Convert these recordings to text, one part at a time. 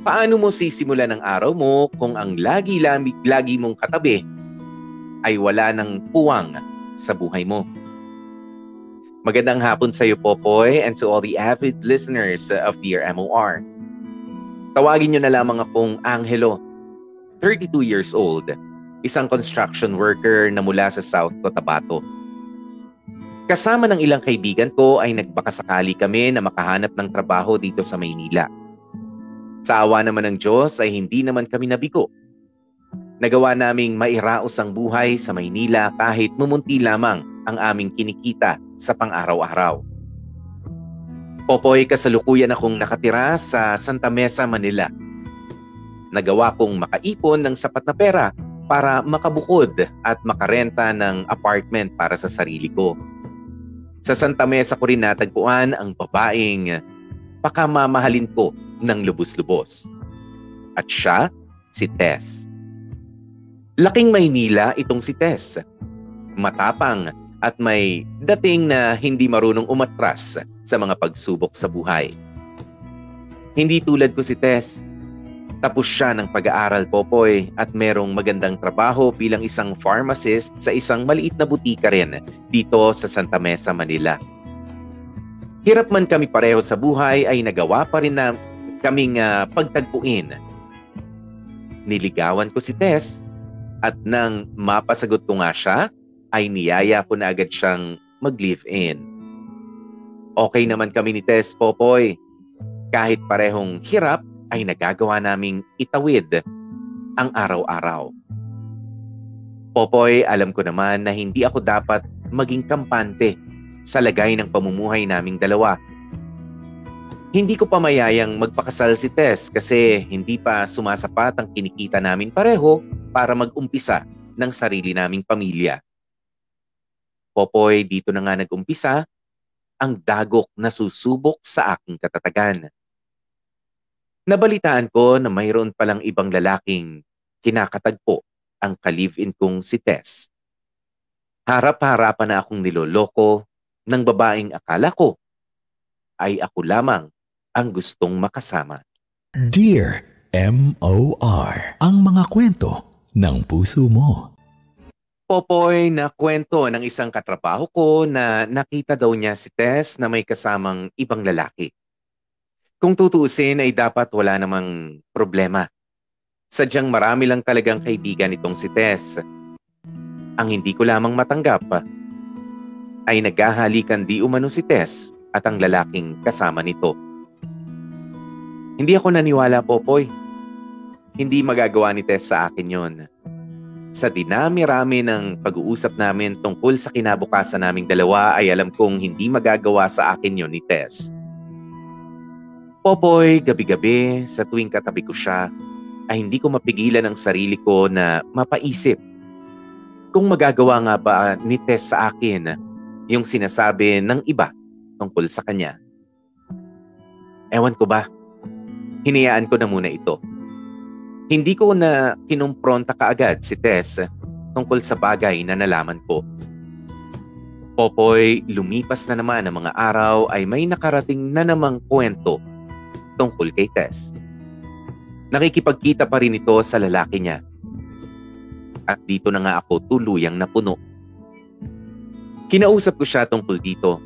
Paano mo sisimulan ang araw mo kung ang lagi-lagi mong katabi ay wala ng puwang sa buhay mo? Magandang hapon sa iyo, Popoy, and to all the avid listeners of Dear MOR. Tawagin niyo na lamang akong Angelo, 32 years old, isang construction worker na mula sa South Cotabato. Kasama ng ilang kaibigan ko ay nagbakasakali kami na makahanap ng trabaho dito sa Maynila. Sa awa naman ng Diyos ay hindi naman kami nabigo. Nagawa naming mairaos ang buhay sa Maynila kahit mumunti lamang ang aming kinikita sa pang-araw-araw. Popoy, kasalukuyan akong nakatira sa Santa Mesa, Manila. Nagawa kong makaipon ng sapat na pera para makabukod at makarenta ng apartment para sa sarili ko. Sa Santa Mesa ko rin natagpuan ang babaeng pakamamahalin ko ng lubos-lubos. At siya, si Tess. Laking Maynila itong si Tess. Matapang at may dating na hindi marunong umatras sa mga pagsubok sa buhay. Hindi tulad ko si Tess tapos siya ng pag-aaral popoy at merong magandang trabaho bilang isang pharmacist sa isang maliit na butika rin dito sa Santa Mesa, Manila. Hirap man kami pareho sa buhay ay nagawa pa rin na kaming uh, pagtagpuin. Niligawan ko si Tess at nang mapasagot ko nga siya, ay niyaya ko na agad siyang mag-live-in. Okay naman kami ni Tess Popoy. Kahit parehong hirap, ay nagagawa naming itawid ang araw-araw. Popoy, alam ko naman na hindi ako dapat maging kampante sa lagay ng pamumuhay naming dalawa. Hindi ko pa mayayang magpakasal si Tess kasi hindi pa sumasapat ang kinikita namin pareho para mag-umpisa ng sarili naming pamilya. Popoy, dito na nga nag-umpisa ang dagok na susubok sa aking katatagan. Nabalitaan ko na mayroon palang ibang lalaking kinakatagpo ang ka-live-in kong si Tess. Harap-harapan na akong niloloko ng babaeng akala ko ay ako lamang ang gustong makasama. Dear M.O.R. Ang mga kwento ng puso mo. Popoy na kwento ng isang katrabaho ko na nakita daw niya si Tess na may kasamang ibang lalaki. Kung tutuusin ay dapat wala namang problema. Sadyang marami lang talagang kaibigan itong si Tess. Ang hindi ko lamang matanggap ay naghahalikan di umano si Tess at ang lalaking kasama nito. Hindi ako naniwala, Popoy. Hindi magagawa ni Tess sa akin yon. Sa dinami-rami ng pag-uusap namin tungkol sa kinabukasan naming dalawa ay alam kong hindi magagawa sa akin yon ni Tess. Popoy, gabi-gabi, sa tuwing katabi ko siya, ay hindi ko mapigilan ang sarili ko na mapaisip kung magagawa nga ba ni Tess sa akin yung sinasabi ng iba tungkol sa kanya. Ewan ko ba, hinayaan ko na muna ito. Hindi ko na kinumpronta kaagad si Tess tungkol sa bagay na nalaman ko. Popoy, lumipas na naman ang mga araw ay may nakarating na namang kwento tungkol kay Tess. Nakikipagkita pa rin ito sa lalaki niya. At dito na nga ako tuluyang napuno. Kinausap ko siya tungkol dito.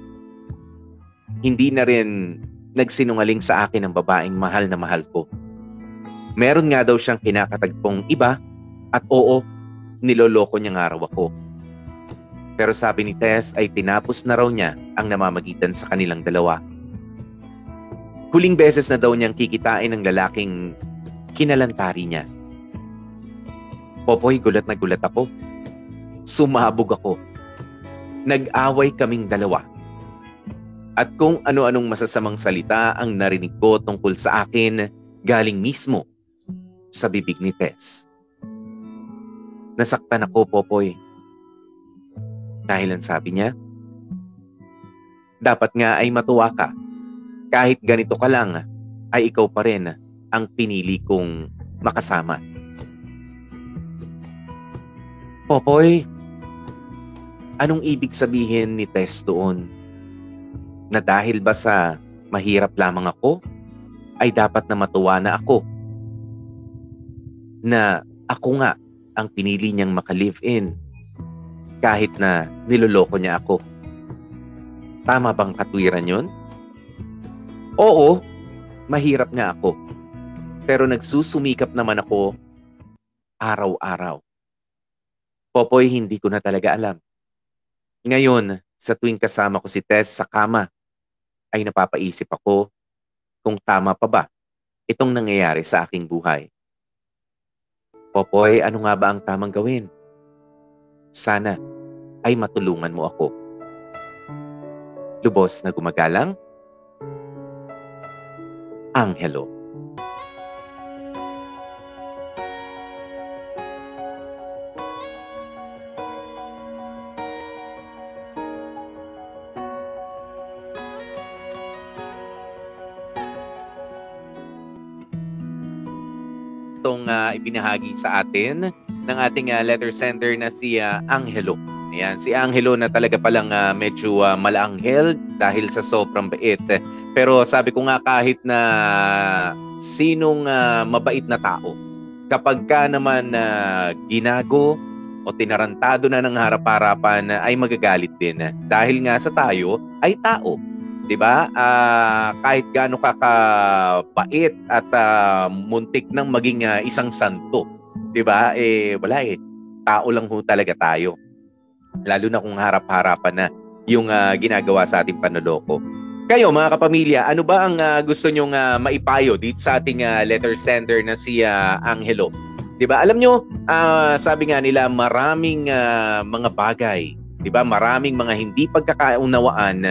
Hindi na rin nagsinungaling sa akin ang babaeng mahal na mahal ko. Meron nga daw siyang kinakatagpong iba at oo, niloloko niya nga raw ako. Pero sabi ni Tess ay tinapos na raw niya ang namamagitan sa kanilang dalawa. Huling beses na daw niyang kikitain ng lalaking kinalantari niya. Popoy, gulat na gulat ako. Sumabog ako. Nag-away kaming dalawa. At kung ano-anong masasamang salita ang narinig ko tungkol sa akin, galing mismo sa bibig ni Tess. Nasaktan ako, Popoy. Dahil ang sabi niya, dapat nga ay matuwa ka. Kahit ganito ka lang, ay ikaw pa rin ang pinili kong makasama. Popoy, anong ibig sabihin ni Tess doon? Na dahil ba sa mahirap lamang ako, ay dapat na matuwa na ako? Na ako nga ang pinili niyang maka-live-in kahit na niloloko niya ako. Tama bang katwiran yun? Oo, mahirap nga ako. Pero nagsusumikap naman ako araw-araw. Popoy, hindi ko na talaga alam. Ngayon, sa tuwing kasama ko si Tess sa kama, ay napapaisip ako kung tama pa ba itong nangyayari sa aking buhay. Popoy, ano nga ba ang tamang gawin? Sana ay matulungan mo ako. Lubos na gumagalang, Angelo. Itong uh, ibinahagi sa atin ng ating uh, letter sender na si uh, Angelo. Ayan, si Angelo na talaga palang uh, medyo uh, malanghel dahil sa sobrang bait. Pero sabi ko nga kahit na sinong uh, mabait na tao, kapag ka naman uh, ginago o tinarantado na ng harap-harapan ay magagalit din dahil nga sa tayo ay tao 'di ba? Uh, kahit gaano ka kabait at uh, muntik nang maging uh, isang santo, 'di ba? Eh wala eh. Tao lang ho talaga tayo. Lalo na kung harap-harapan na yung uh, ginagawa sa ating panloloko. Kayo mga kapamilya, ano ba ang uh, gusto nyong uh, maipayo dito sa ating uh, letter sender na si uh, Angelo? 'Di ba? Alam nyo, uh, sabi nga nila maraming uh, mga bagay, 'di ba? Maraming mga hindi pagkakaunawaan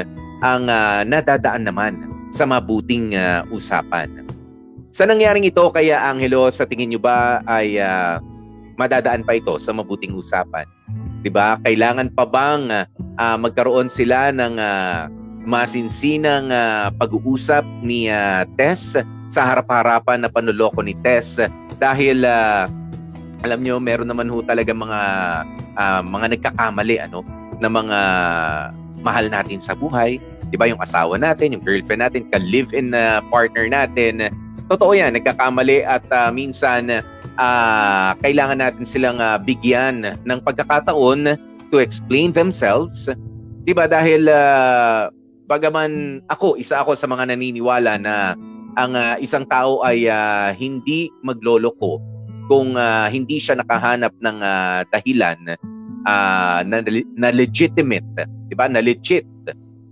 ang uh, nadadaan naman sa mabuting uh, usapan. Sa nangyaring ito, kaya Angelo, sa tingin nyo ba ay uh, madadaan pa ito sa mabuting usapan? 'Di ba? Kailangan pa bang uh, magkaroon sila ng uh, masinsinang uh, pag-uusap ni uh, Tess sa harap-harapan na panuloko ni Tess dahil uh, alam nyo meron naman ho talaga mga uh, mga nagkakamali ano na mga mahal natin sa buhay 'di ba yung asawa natin, yung girlfriend natin, ka-live-in na partner natin. Totoo 'yan, nagkakamali at uh, minsan uh, kailangan natin silang uh, bigyan ng pagkakataon to explain themselves. 'Di ba dahil uh, bagaman ako, isa ako sa mga naniniwala na ang uh, isang tao ay uh, hindi magloloko kung uh, hindi siya nakahanap ng uh, dahilan uh, na, na legitimate, 'di ba? Na legit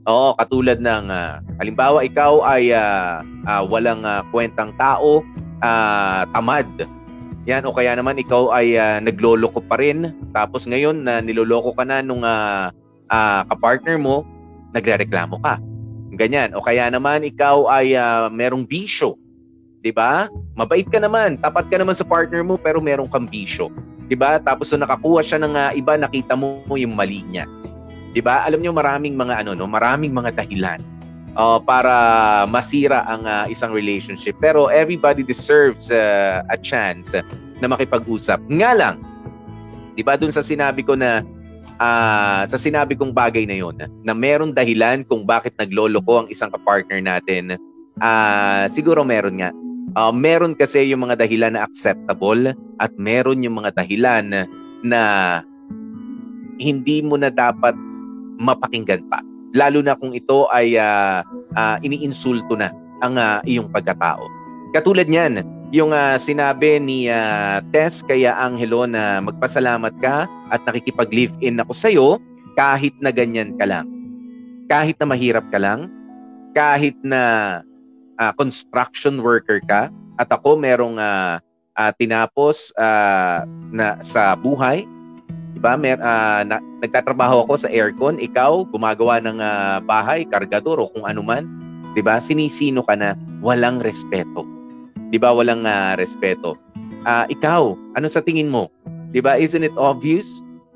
Oo, katulad ng uh, halimbawa ikaw ay uh, uh, walang uh, kwentang tao, uh, tamad. Yan o kaya naman ikaw ay uh, nagloloko pa rin tapos ngayon na uh, niloloko ka na nung uh, uh, kapartner mo, nagrereklamo ka. Ganyan. O kaya naman ikaw ay uh, merong bisyo. 'Di ba? Mabait ka naman, tapat ka naman sa partner mo pero merong kang bisyo. 'Di ba? Tapos so nakakuha siya ng uh, iba, nakita mo yung mali niya. 'Di ba? Alam niyo maraming mga ano no, maraming mga dahilan uh, para masira ang uh, isang relationship. Pero everybody deserves uh, a chance na makipag-usap. Nga lang, 'di ba dun sa sinabi ko na uh, sa sinabi kong bagay na 'yon na meron dahilan kung bakit nagloloko ang isang kapartner natin. Uh, siguro meron nga. Uh, meron kasi yung mga dahilan na acceptable at meron yung mga dahilan na hindi mo na dapat mapakinggan pa. Lalo na kung ito ay uh, uh, iniinsulto na ang uh, iyong pagkatao. Katulad niyan, yung uh, sinabi ni uh, Tess kaya Angelo na magpasalamat ka at nakikipag-live-in ako sa iyo kahit na ganyan ka lang. Kahit na mahirap ka lang, kahit na uh, construction worker ka at ako merong uh, uh, tinapos uh, na sa buhay, 'di ba? Mer uh, na, nagtatrabaho ako sa aircon, ikaw gumagawa ng uh, bahay, kargador o kung ano man, 'di ba? Sinisino ka na walang respeto. 'Di ba? Walang uh, respeto. Ah, ikaw, ano sa tingin mo? 'Di ba? Isn't it obvious?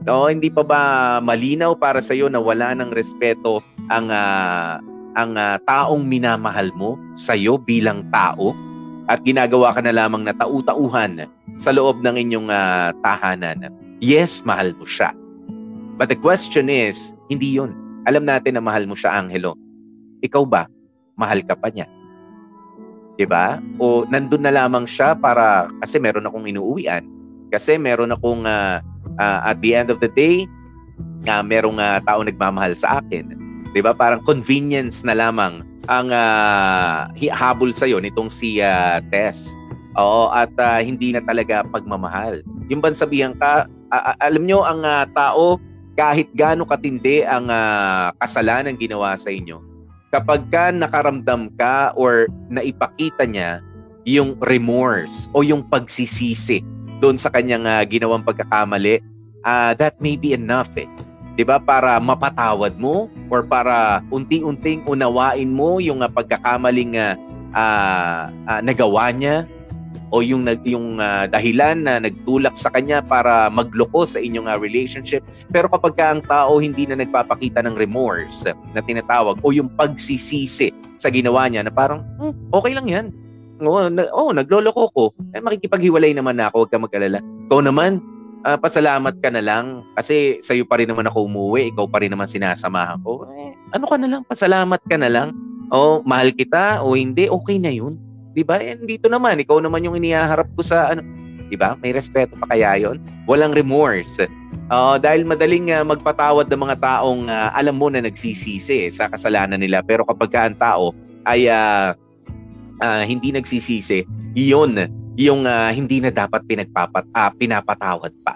No, hindi pa ba malinaw para sa iyo na wala ng respeto ang ah, ang ah, taong minamahal mo sa iyo bilang tao at ginagawa ka na lamang na tau-tauhan sa loob ng inyong ah, tahanan. Yes, mahal mo siya. But the question is, hindi 'yon. Alam natin na mahal mo siya, Angelo. Ikaw ba? Mahal ka pa niya? ba? O nandun na lamang siya para kasi meron akong inuuwian. Kasi meron akong ah, ah, at the end of the day, uh, merong uh, tao nagmamahal sa akin. ba? Parang convenience na lamang ang uh, habol sa iyo nitong si uh, Tess. Oo, at uh, hindi na talaga pagmamahal. Yung ban sabihan ka, uh, alam nyo, ang uh, tao, kahit gaano katindi ang uh, kasalanan ginawa sa inyo, kapag ka nakaramdam ka or naipakita niya yung remorse o yung pagsisisi doon sa kanyang uh, ginawang pagkakamali, uh, that may be enough eh. 'Di ba? Para mapatawad mo or para unti-unting unawain mo yung uh, pagkakamaling uh, uh, uh, nagawa niya o yung nag yung uh, dahilan na nagtulak sa kanya para magloko sa inyong uh, relationship. Pero kapag ka ang tao hindi na nagpapakita ng remorse na tinatawag o yung pagsisisi sa ginawa niya na parang hmm, okay lang yan. Oh, na, oh nagloloko ko eh makikipaghiwalay naman na ako huwag ka mag-alala. Ikaw naman uh, pasalamat ka na lang. Kasi sa iyo pa rin naman ako umuwi ikaw pa rin naman sinasamahan ko. Eh, ano ka na lang? Pasalamat ka na lang? Oh mahal kita o hindi okay na yun 'Di ba? And dito naman, ikaw naman yung inihaharap ko sa ano, 'di ba? May respeto pa kaya 'yon? Walang remorse. Uh, dahil madaling uh, magpatawad ng mga taong uh, alam mo na nagsisisi eh, sa kasalanan nila. Pero kapag ka ang tao ay uh, uh, hindi nagsisisi, iyon yung uh, hindi na dapat pinagpapat uh, pinapatawad pa.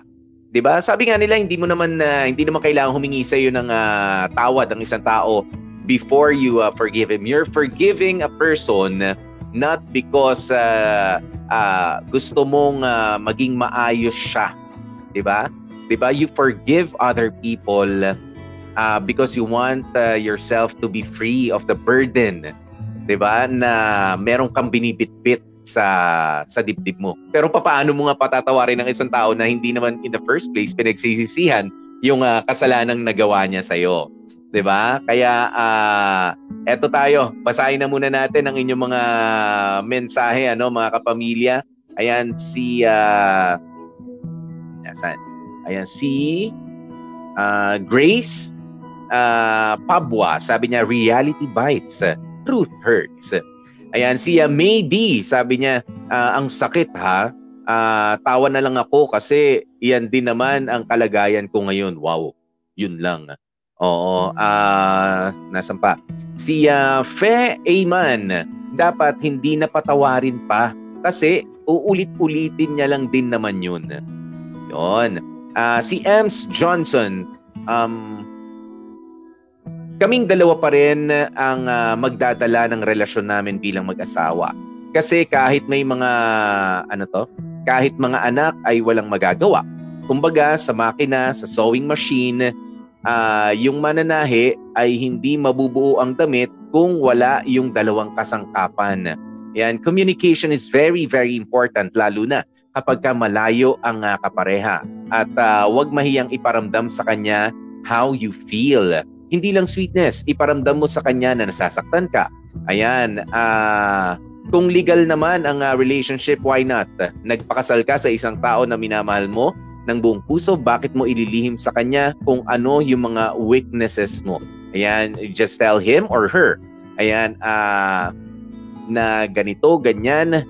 'Di ba? Sabi nga nila hindi mo naman uh, hindi naman kailangan humingi sa iyo ng uh, tawad ang isang tao before you uh, forgive him. You're forgiving a person not because uh, uh, gusto mong uh, maging maayos siya, 'di ba? 'Di ba? You forgive other people uh, because you want uh, yourself to be free of the burden, 'di ba? Na meron kang binibitbit sa sa dibdib mo. Pero paano mo nga patatawarin ng isang tao na hindi naman in the first place pinagsisisihan yung uh, kasalanang nagawa niya sa iyo? 'Di ba? Kaya uh, eto tayo, basahin na muna natin ang inyong mga mensahe ano, mga kapamilya. Ayan si uh, Asan? Ayan si uh, Grace uh, Pabwa, sabi niya reality bites, truth hurts. Ayan si uh, May D, sabi niya uh, ang sakit ha. Uh, tawa na lang ako kasi iyan din naman ang kalagayan ko ngayon. Wow. Yun lang. Oo, ah, uh, nasan pa? Si uh, Fe Ayman, dapat hindi na patawarin pa kasi uulit-ulitin niya lang din naman yun. Yun. Uh, si Ems Johnson, um, kaming dalawa pa rin ang uh, magdadala ng relasyon namin bilang mag-asawa. Kasi kahit may mga, ano to, kahit mga anak ay walang magagawa. Kumbaga, sa makina, sa sewing machine, uh, yung mananahe ay hindi mabubuo ang damit kung wala yung dalawang kasangkapan. Yan, communication is very, very important lalo na kapag ka malayo ang uh, kapareha. At uh, wag mahiyang iparamdam sa kanya how you feel. Hindi lang sweetness, iparamdam mo sa kanya na nasasaktan ka. Ayan, uh, kung legal naman ang uh, relationship, why not? Nagpakasal ka sa isang tao na minamahal mo, ng buong puso, bakit mo ililihim sa kanya kung ano yung mga weaknesses mo. Ayan, just tell him or her. Ayan, uh, na ganito, ganyan.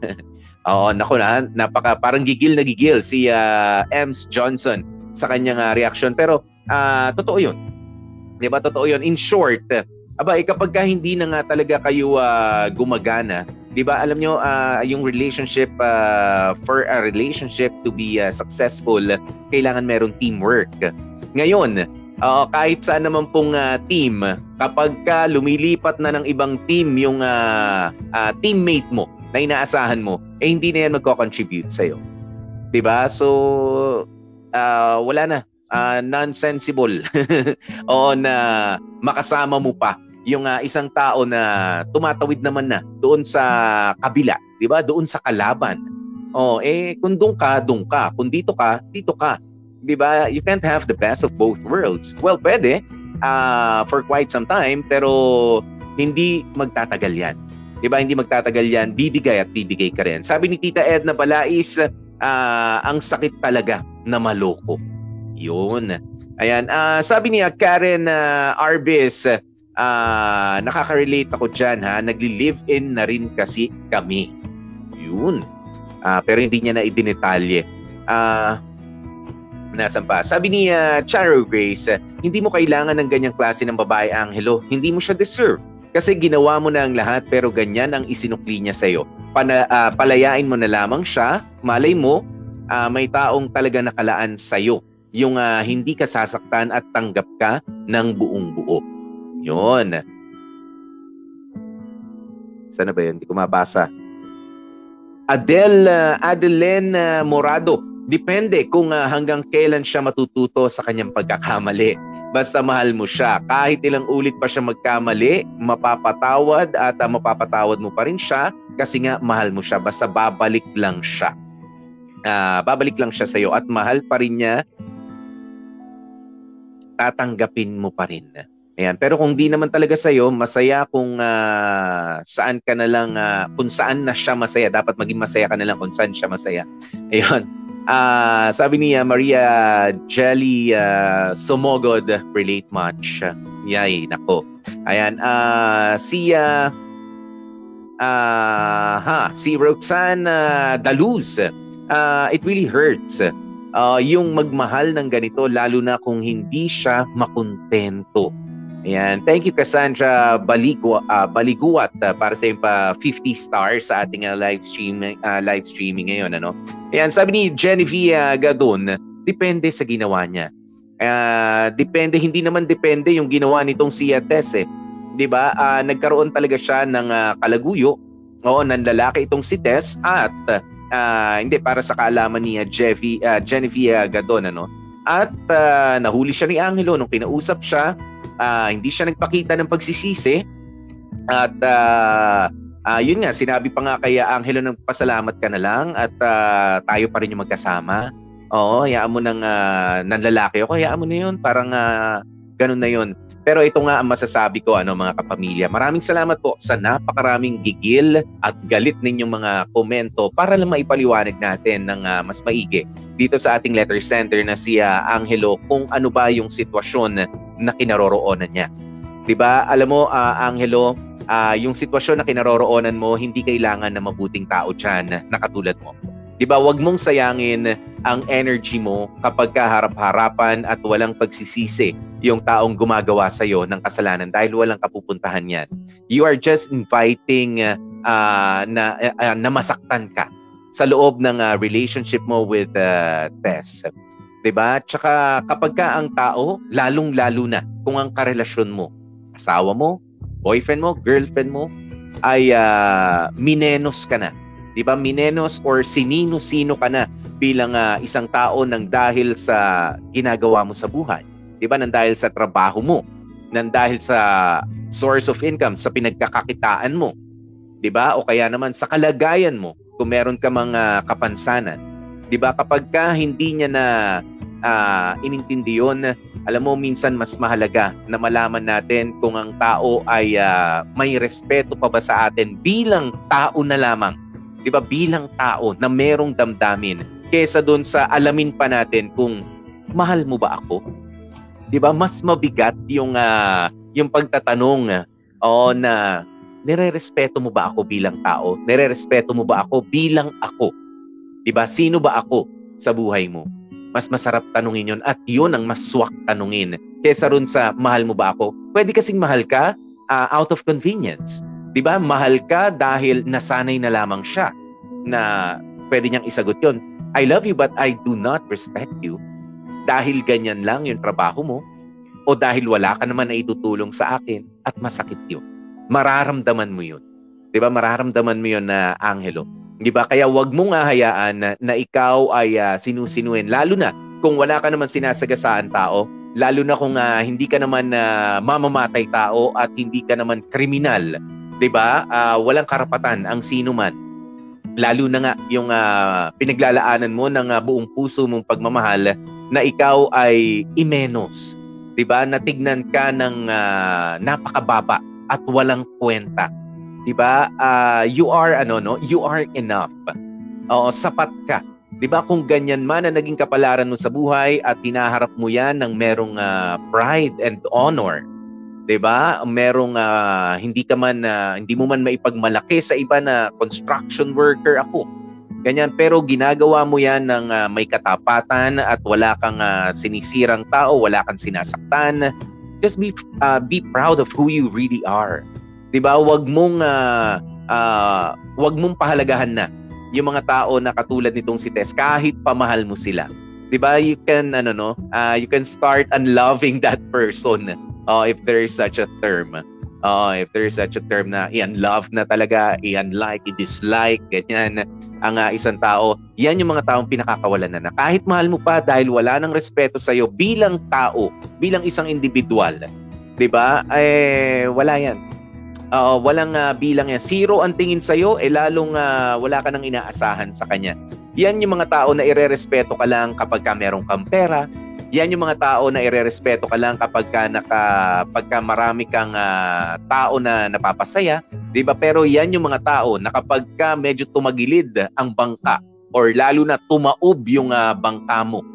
Oo, nako na, napaka, parang gigil na gigil si uh, Ems Johnson sa kanyang uh, reaction. Pero, uh, totoo yun. Di ba, totoo yun. In short, aba, eh, kapag ka hindi na nga talaga kayo uh, gumagana, 'di ba? Alam nyo, uh, yung relationship uh, for a relationship to be uh, successful, kailangan merong teamwork. Ngayon, uh, kahit saan naman pong uh, team, kapag ka lumilipat na ng ibang team yung uh, uh, teammate mo na inaasahan mo, eh hindi na yan magko-contribute sa'yo. 'Di ba? So uh, wala na uh, nonsensible o na makasama mo pa yung uh, isang tao na tumatawid naman na doon sa kabila, 'di ba? Doon sa kalaban. Oh, eh kung doon ka, doon ka. Kung dito ka, dito ka. 'Di ba? You can't have the best of both worlds. Well, pwede uh, for quite some time pero hindi magtatagal 'yan. 'Di ba? Hindi magtatagal 'yan. Bibigay at bibigay ka rin. Sabi ni Tita Edna Balais, uh, ang sakit talaga na maloko. 'Yun. Ayan, uh, sabi niya Karen uh, Arbis, uh, nakaka-relate ako diyan ha. Nagli-live-in na rin kasi kami. 'Yun. Uh, pero hindi niya na idinetalye. Uh, nasan pa? Sabi ni uh, Charo Grace, uh, hindi mo kailangan ng ganyang klase ng babae, Angelo. Hindi mo siya deserve. Kasi ginawa mo na ang lahat pero ganyan ang isinukli niya sa'yo. Pana, uh, palayain mo na lamang siya, malay mo, uh, may taong talaga nakalaan sa'yo. Yung uh, hindi ka sasaktan at tanggap ka ng buong buo. Yun. Sana ba yun? Hindi ko mabasa. Adel uh, Adeline uh, Morado. Depende kung uh, hanggang kailan siya matututo sa kanyang pagkakamali. Basta mahal mo siya. Kahit ilang ulit pa siya magkamali, mapapatawad at uh, mapapatawad mo pa rin siya kasi nga mahal mo siya. Basta babalik lang siya. Uh, babalik lang siya sa iyo at mahal pa rin niya tatanggapin mo pa rin. Ayan. Pero kung di naman talaga sa'yo, masaya kung uh, saan ka na lang, uh, kung saan na siya masaya. Dapat maging masaya ka na lang kung saan siya masaya. Ayun. Uh, sabi niya, Maria Jelly uh, Sumogod, relate much. Yay, nako. Ayan. Uh, si, uh, uh, ha, si Roxanne uh, Daluz, uh, it really hurts. Uh, yung magmahal ng ganito, lalo na kung hindi siya makontento Ayan. Thank you Cassandra Baligwa, uh, Baliguat uh, para sa yung pa 50 stars sa ating uh, live stream uh, live streaming ngayon ano. Ayan, sabi ni Genevieve Gadon, depende sa ginawa niya. Uh, depende hindi naman depende yung ginawa nitong si Tess eh. ba? Uh, nagkaroon talaga siya ng uh, kalaguyo oo ng lalaki itong si Tess at uh, hindi para sa kaalaman ni uh, Jeffy, uh, Genevieve Gadon ano. At uh, nahuli siya ni Angelo nung kinausap siya uh, hindi siya nagpakita ng pagsisisi. At uh, uh, yun nga sinabi pa nga kay Angelo ng pasalamat ka na lang at uh, tayo pa rin yung magkasama. Oo hayaan mo ng uh, ng lalaki ako hayaan mo na yun. Parang uh, ganun na yun pero ito nga ang masasabi ko ano mga kapamilya. Maraming salamat po sa napakaraming gigil at galit ninyong mga komento para lang maipaliwanag natin ng uh, mas maigi dito sa ating letter center na si uh, Angelo kung ano ba yung sitwasyon na kinaroroonan niya. 'Di ba? Alam mo uh, Angelo, uh, yung sitwasyon na kinaroroonan mo hindi kailangan na mabuting tao diyan na katulad mo. 'Di ba? Huwag mong sayangin ang energy mo kapag kaharap-harapan at walang pagsisisi yung taong gumagawa sa iyo ng kasalanan dahil walang kapupuntahan 'yan. You are just inviting uh, na uh, na masaktan ka sa loob ng uh, relationship mo with uh, Tess. 'Di ba? Tsaka kapag ka ang tao, lalong-lalo na kung ang karelasyon mo, asawa mo, boyfriend mo, girlfriend mo ay uh, minenos ka na 'di ba? Minenos or sinino-sino ka na bilang uh, isang tao nang dahil sa ginagawa mo sa buhay. 'Di ba? Nang dahil sa trabaho mo, nang dahil sa source of income, sa pinagkakakitaan mo. 'Di ba? O kaya naman sa kalagayan mo kung meron ka mga kapansanan. 'Di ba? Kapag ka hindi niya na uh, inintindi 'yon, alam mo minsan mas mahalaga na malaman natin kung ang tao ay uh, may respeto pa ba sa atin bilang tao na lamang 'di ba, bilang tao na merong damdamin kaysa doon sa alamin pa natin kung mahal mo ba ako? 'Di ba? Mas mabigat yung uh, yung pagtatanong o na nirerespeto mo ba ako bilang tao? Nirerespeto mo ba ako bilang ako? 'Di ba? Sino ba ako sa buhay mo? Mas masarap tanungin 'yon at 'yun ang mas swak tanungin kaysa ron sa mahal mo ba ako? Pwede kasing mahal ka uh, out of convenience. 'Di ba? Mahal ka dahil nasanay na lamang siya na pwede niyang isagot 'yon. I love you but I do not respect you. Dahil ganyan lang yung trabaho mo o dahil wala ka naman na itutulong sa akin at masakit 'yon. Mararamdaman mo. 'Di ba? Mararamdaman mo 'yon na Angelo. ba? Kaya wag mong ahayaan na, na ikaw ay uh, sinusinuin lalo na kung wala ka naman sinasagasaan tao, lalo na kung uh, hindi ka naman uh, mamamatay tao at hindi ka naman kriminal 'di ba? Uh, walang karapatan ang sino man lalo na nga yung uh, pinaglalaanan mo ng uh, buong puso mong pagmamahal na ikaw ay imenos. 'Di ba? Natignan ka ng uh, napakababa at walang kwenta. 'Di ba? Uh, you are ano no, you are enough. Oo, sapat ka. 'Di ba? Kung ganyan man na naging kapalaran mo sa buhay at tinaharap mo 'yan ng merong uh, pride and honor, 'di ba? Merong uh, hindi ka man uh, hindi mo man maipagmalaki sa iba na construction worker ako. Ganyan pero ginagawa mo 'yan ng uh, may katapatan at wala kang uh, sinisirang tao, wala kang sinasaktan. Just be uh, be proud of who you really are. 'Di ba? Huwag mong uh, uh, wag mong pahalagahan na yung mga tao na katulad nitong si Tess kahit pamahal mo sila. 'Di ba? You can ano no, uh, you can start unloving that person uh, if there is such a term. Uh, if there is such a term na i-unlove na talaga, i-unlike, i-dislike, ganyan ang uh, isang tao, yan yung mga taong pinakakawalan na na. Kahit mahal mo pa dahil wala ng respeto sa'yo bilang tao, bilang isang individual, di ba? Eh, wala yan. Uh, walang uh, bilang yan. Zero ang tingin sa'yo, eh lalong uh, wala ka nang inaasahan sa kanya. Yan yung mga tao na irerespeto ka lang kapag ka merong kang pera, yan yung mga tao na irerespeto ka lang kapag ka naka pagka marami kang uh, tao na napapasaya, 'di ba? Pero yan yung mga tao na kapag ka medyo tumagilid ang bangka or lalo na tumaob yung uh, bangka mo,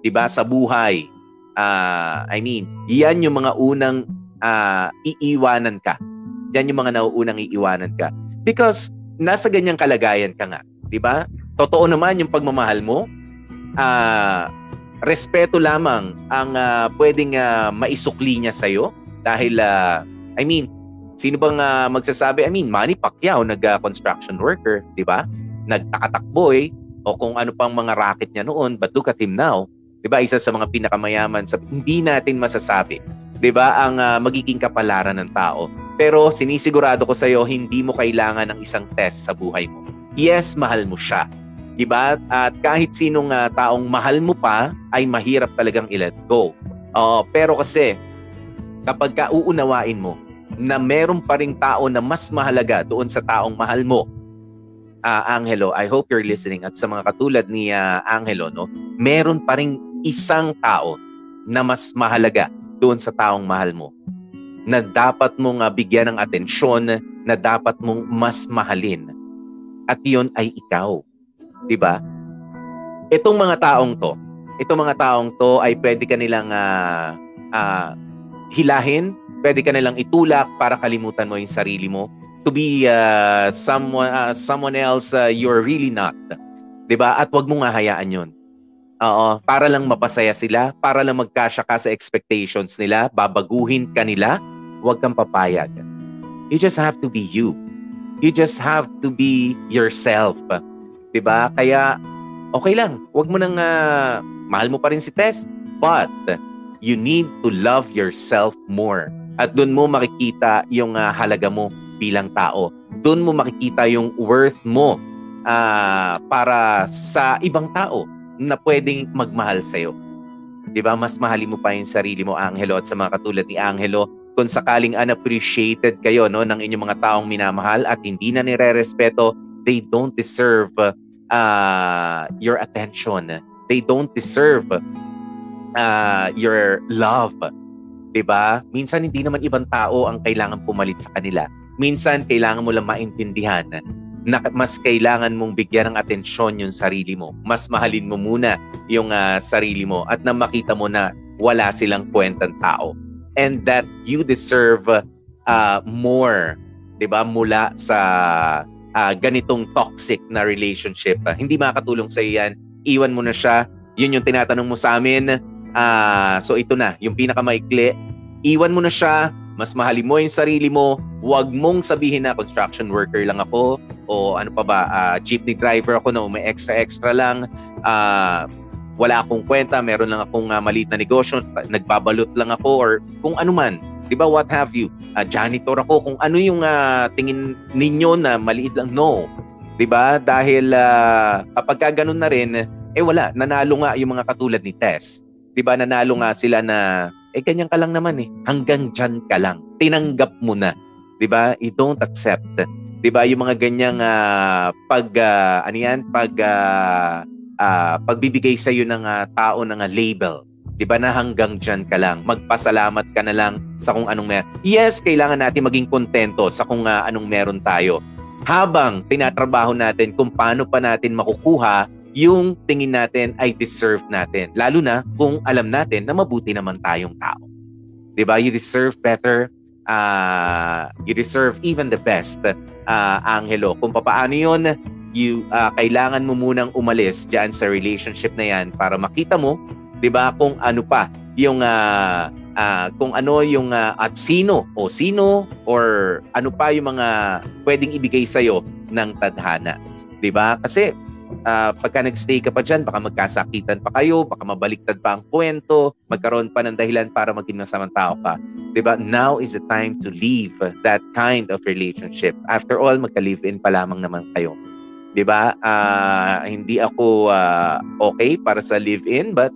'di ba? Sa buhay. Uh, I mean, yan yung mga unang uh, iiwanan ka. Yan yung mga nauunang iiwanan ka. Because nasa ganyang kalagayan ka nga, 'di ba? Totoo naman yung pagmamahal mo. Uh, respeto lamang ang uh, pwedeng uh, maisukli niya sa'yo. Dahil uh, I mean sino bang uh, magsasabi? I mean Manny Pacquiao nag-construction uh, worker di ba? Nagtakatakboy o kung ano pang mga racket niya noon but look at him now. Di ba? Isa sa mga pinakamayaman sa hindi natin masasabi di ba? Ang uh, magiging kapalaran ng tao. Pero sinisigurado ko sa iyo hindi mo kailangan ng isang test sa buhay mo. Yes mahal mo siya 'di ba? At kahit sinong uh, taong mahal mo pa ay mahirap talagang i-let go. Uh, pero kasi kapag ka uunawain mo na meron pa ring tao na mas mahalaga doon sa taong mahal mo, uh, Angelo, I hope you're listening at sa mga katulad ni uh, Angelo, no, meron pa ring isang tao na mas mahalaga doon sa taong mahal mo na dapat mong uh, bigyan ng atensyon, na dapat mong mas mahalin. At iyon ay ikaw. 'Di ba? Itong mga taong 'to, itong mga taong 'to ay pwede ka nilang uh, uh, hilahin, pwede ka nilang itulak para kalimutan mo yung sarili mo to be uh, someone uh, someone else uh, you're really not. 'Di ba? At 'wag mo nga hayaan 'yon. Oo, para lang mapasaya sila, para lang magkasya ka sa expectations nila, babaguhin ka nila, 'wag kang papayag. You just have to be you. You just have to be yourself. 'Di ba? Kaya okay lang. Huwag mo nang uh, mahal mo pa rin si Tess, but you need to love yourself more. At doon mo makikita yung uh, halaga mo bilang tao. Doon mo makikita yung worth mo uh, para sa ibang tao na pwedeng magmahal sa iyo. 'Di ba? Mas mahalin mo pa yung sarili mo, Angelo, at sa mga katulad ni Angelo, kung sakaling unappreciated kayo no ng inyong mga taong minamahal at hindi na nire-respeto they don't deserve uh, your attention. They don't deserve uh, your love. 'Di ba? Minsan hindi naman ibang tao ang kailangan pumalit sa kanila. Minsan kailangan mo lang maintindihan na mas kailangan mong bigyan ng atensyon yung sarili mo. Mas mahalin mo muna yung uh, sarili mo at na makita mo na wala silang kwentang tao. And that you deserve uh, more, 'di ba? Mula sa uh, ganitong toxic na relationship. Uh, hindi makakatulong sa yan. Iwan mo na siya. Yun yung tinatanong mo sa amin. Uh, so ito na, yung pinakamaikli. Iwan mo na siya. Mas mahalin mo yung sarili mo. Huwag mong sabihin na construction worker lang ako o ano pa ba, uh, jeepney driver ako na may extra-extra lang. Uh, wala akong kwenta, meron lang akong uh, maliit na negosyo, nagbabalot lang ako or kung ano man 'Di ba? What have you? Uh, janitor ako kung ano yung uh, tingin ninyo na maliit lang. No. 'Di ba? Dahil uh, kapag ka ganun na rin, eh wala, nanalo nga yung mga katulad ni Tess. 'Di ba? Nanalo nga sila na eh ganyan ka lang naman eh. Hanggang diyan ka lang. Tinanggap mo na. 'Di ba? You don't accept 'Di ba? Yung mga ganyang ah, pag ah, ano yan? Pag ah, ah, pagbibigay sa iyo ng ah, tao ng ah, label. 'Di ba na hanggang diyan ka lang. Magpasalamat ka na lang sa kung anong meron. Yes, kailangan natin maging kontento sa kung ah, anong meron tayo. Habang tinatrabaho natin kung paano pa natin makukuha yung tingin natin ay deserve natin. Lalo na kung alam natin na mabuti naman tayong tao. 'Di ba? You deserve better. Uh, you deserve even the best, uh, Angelo. Kung papaano 'yon, you uh, kailangan mo munang umalis diyan sa relationship na 'yan para makita mo, 'di ba, kung ano pa yung uh, uh, kung ano yung uh, at sino o sino or ano pa yung mga pwedeng ibigay sa iyo ng tadhana. 'Di ba? Kasi uh, pagka nagstay ka pa dyan, baka magkasakitan pa kayo, baka mabaliktad pa ang kwento, magkaroon pa ng dahilan para maging masamang tao ka. Diba? Now is the time to leave that kind of relationship. After all, magka-live-in pa lamang naman kayo. 'Di ba? Uh, hindi ako uh, okay para sa live-in but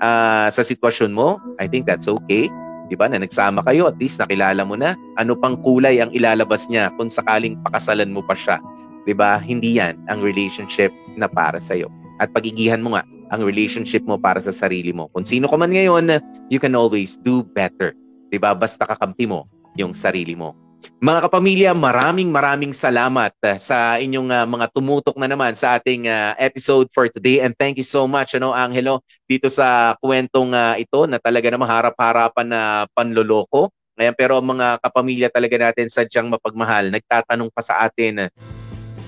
uh, sa sitwasyon mo, I think that's okay. 'Di ba? Na nagsama kayo, at least nakilala mo na ano pang kulay ang ilalabas niya kung sakaling pakasalan mo pa siya. 'di ba? Hindi 'yan ang relationship na para sa iyo. At pagigihan mo nga ang relationship mo para sa sarili mo. Kung sino ka man ngayon, you can always do better. 'Di ba? Basta kakampi mo yung sarili mo. Mga kapamilya, maraming maraming salamat uh, sa inyong uh, mga tumutok na naman sa ating uh, episode for today and thank you so much ano Angelo dito sa kwentong uh, ito na talaga namang harap-harapan na panloloko. Ngayon pero mga kapamilya talaga natin sadyang mapagmahal. Nagtatanong pa sa atin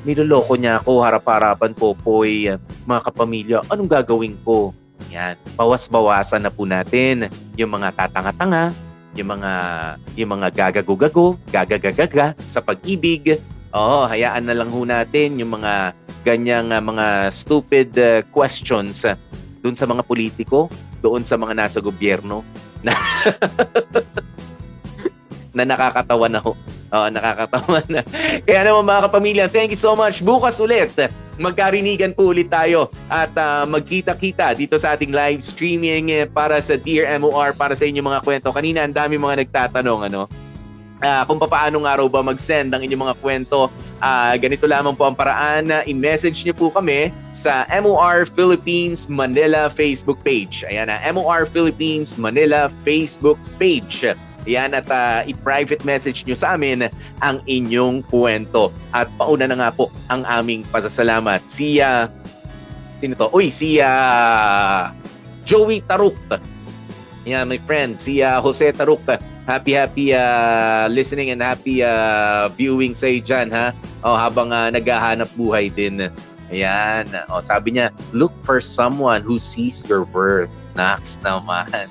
niloloko niya ako harap-harapan po po'y mga kapamilya, anong gagawin ko? Yan, bawas-bawasan na po natin yung mga tatanga-tanga, yung mga yung mga gagago-gago, gagagagaga sa pag-ibig. Oo, hayaan na lang ho natin yung mga ganyang uh, mga stupid uh, questions uh, doon sa mga politiko, doon sa mga nasa gobyerno na, na nakakatawa na ho. Oo, nakakatawa na. Kaya naman mga kapamilya, thank you so much. Bukas ulit, magkarinigan po ulit tayo at uh, magkita-kita dito sa ating live streaming eh, para sa Dear MOR, para sa inyong mga kwento. Kanina, ang dami mga nagtatanong, ano? Uh, kung paano nga raw ba mag-send ang inyong mga kwento. Uh, ganito lamang po ang paraan. Uh, i-message niyo po kami sa MOR Philippines Manila Facebook page. Ayan na, MOR Philippines Manila Facebook page. Yan at uh, i-private message nyo sa amin ang inyong kwento. At pauna na nga po ang aming pasasalamat. Si, uh, sino to? Uy, si uh, Joey Taruk. Yan, my friend. Si uh, Jose Taruk. Happy, happy uh, listening and happy uh, viewing sa iyo dyan, ha? Oh, habang uh, naghahanap buhay din. Ayan. O, oh, sabi niya, look for someone who sees your worth. Nax naman.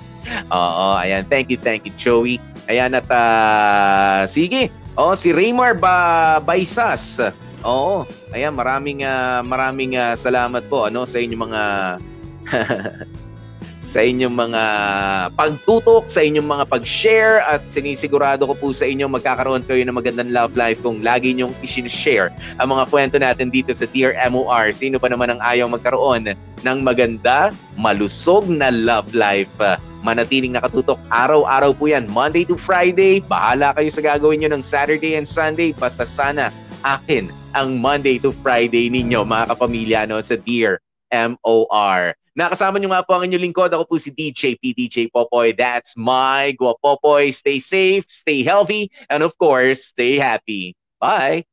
Oo, ayan. Thank you, thank you, Joey. Ayan at uh, sige. Oh, si Raymar ba Baisas. Oo. Ayan, maraming uh, maraming uh, salamat po ano sa inyong mga sa inyong mga pagtutok, sa inyong mga pag-share at sinisigurado ko po sa inyo magkakaroon kayo ng magandang love life kung lagi nyong i-share ang mga kwento natin dito sa Dear MOR. Sino pa naman ang ayaw magkaroon ng maganda, malusog na love life? Manatiling nakatutok araw-araw po yan, Monday to Friday. Bahala kayo sa gagawin nyo ng Saturday and Sunday. Basta sana akin ang Monday to Friday ninyo mga kapamilya no, sa Dear MOR. Nakasama nyo nga po ang inyong lingkod. Ako po si DJ PDJ Popoy. That's my Guapopoy. Stay safe, stay healthy, and of course, stay happy. Bye!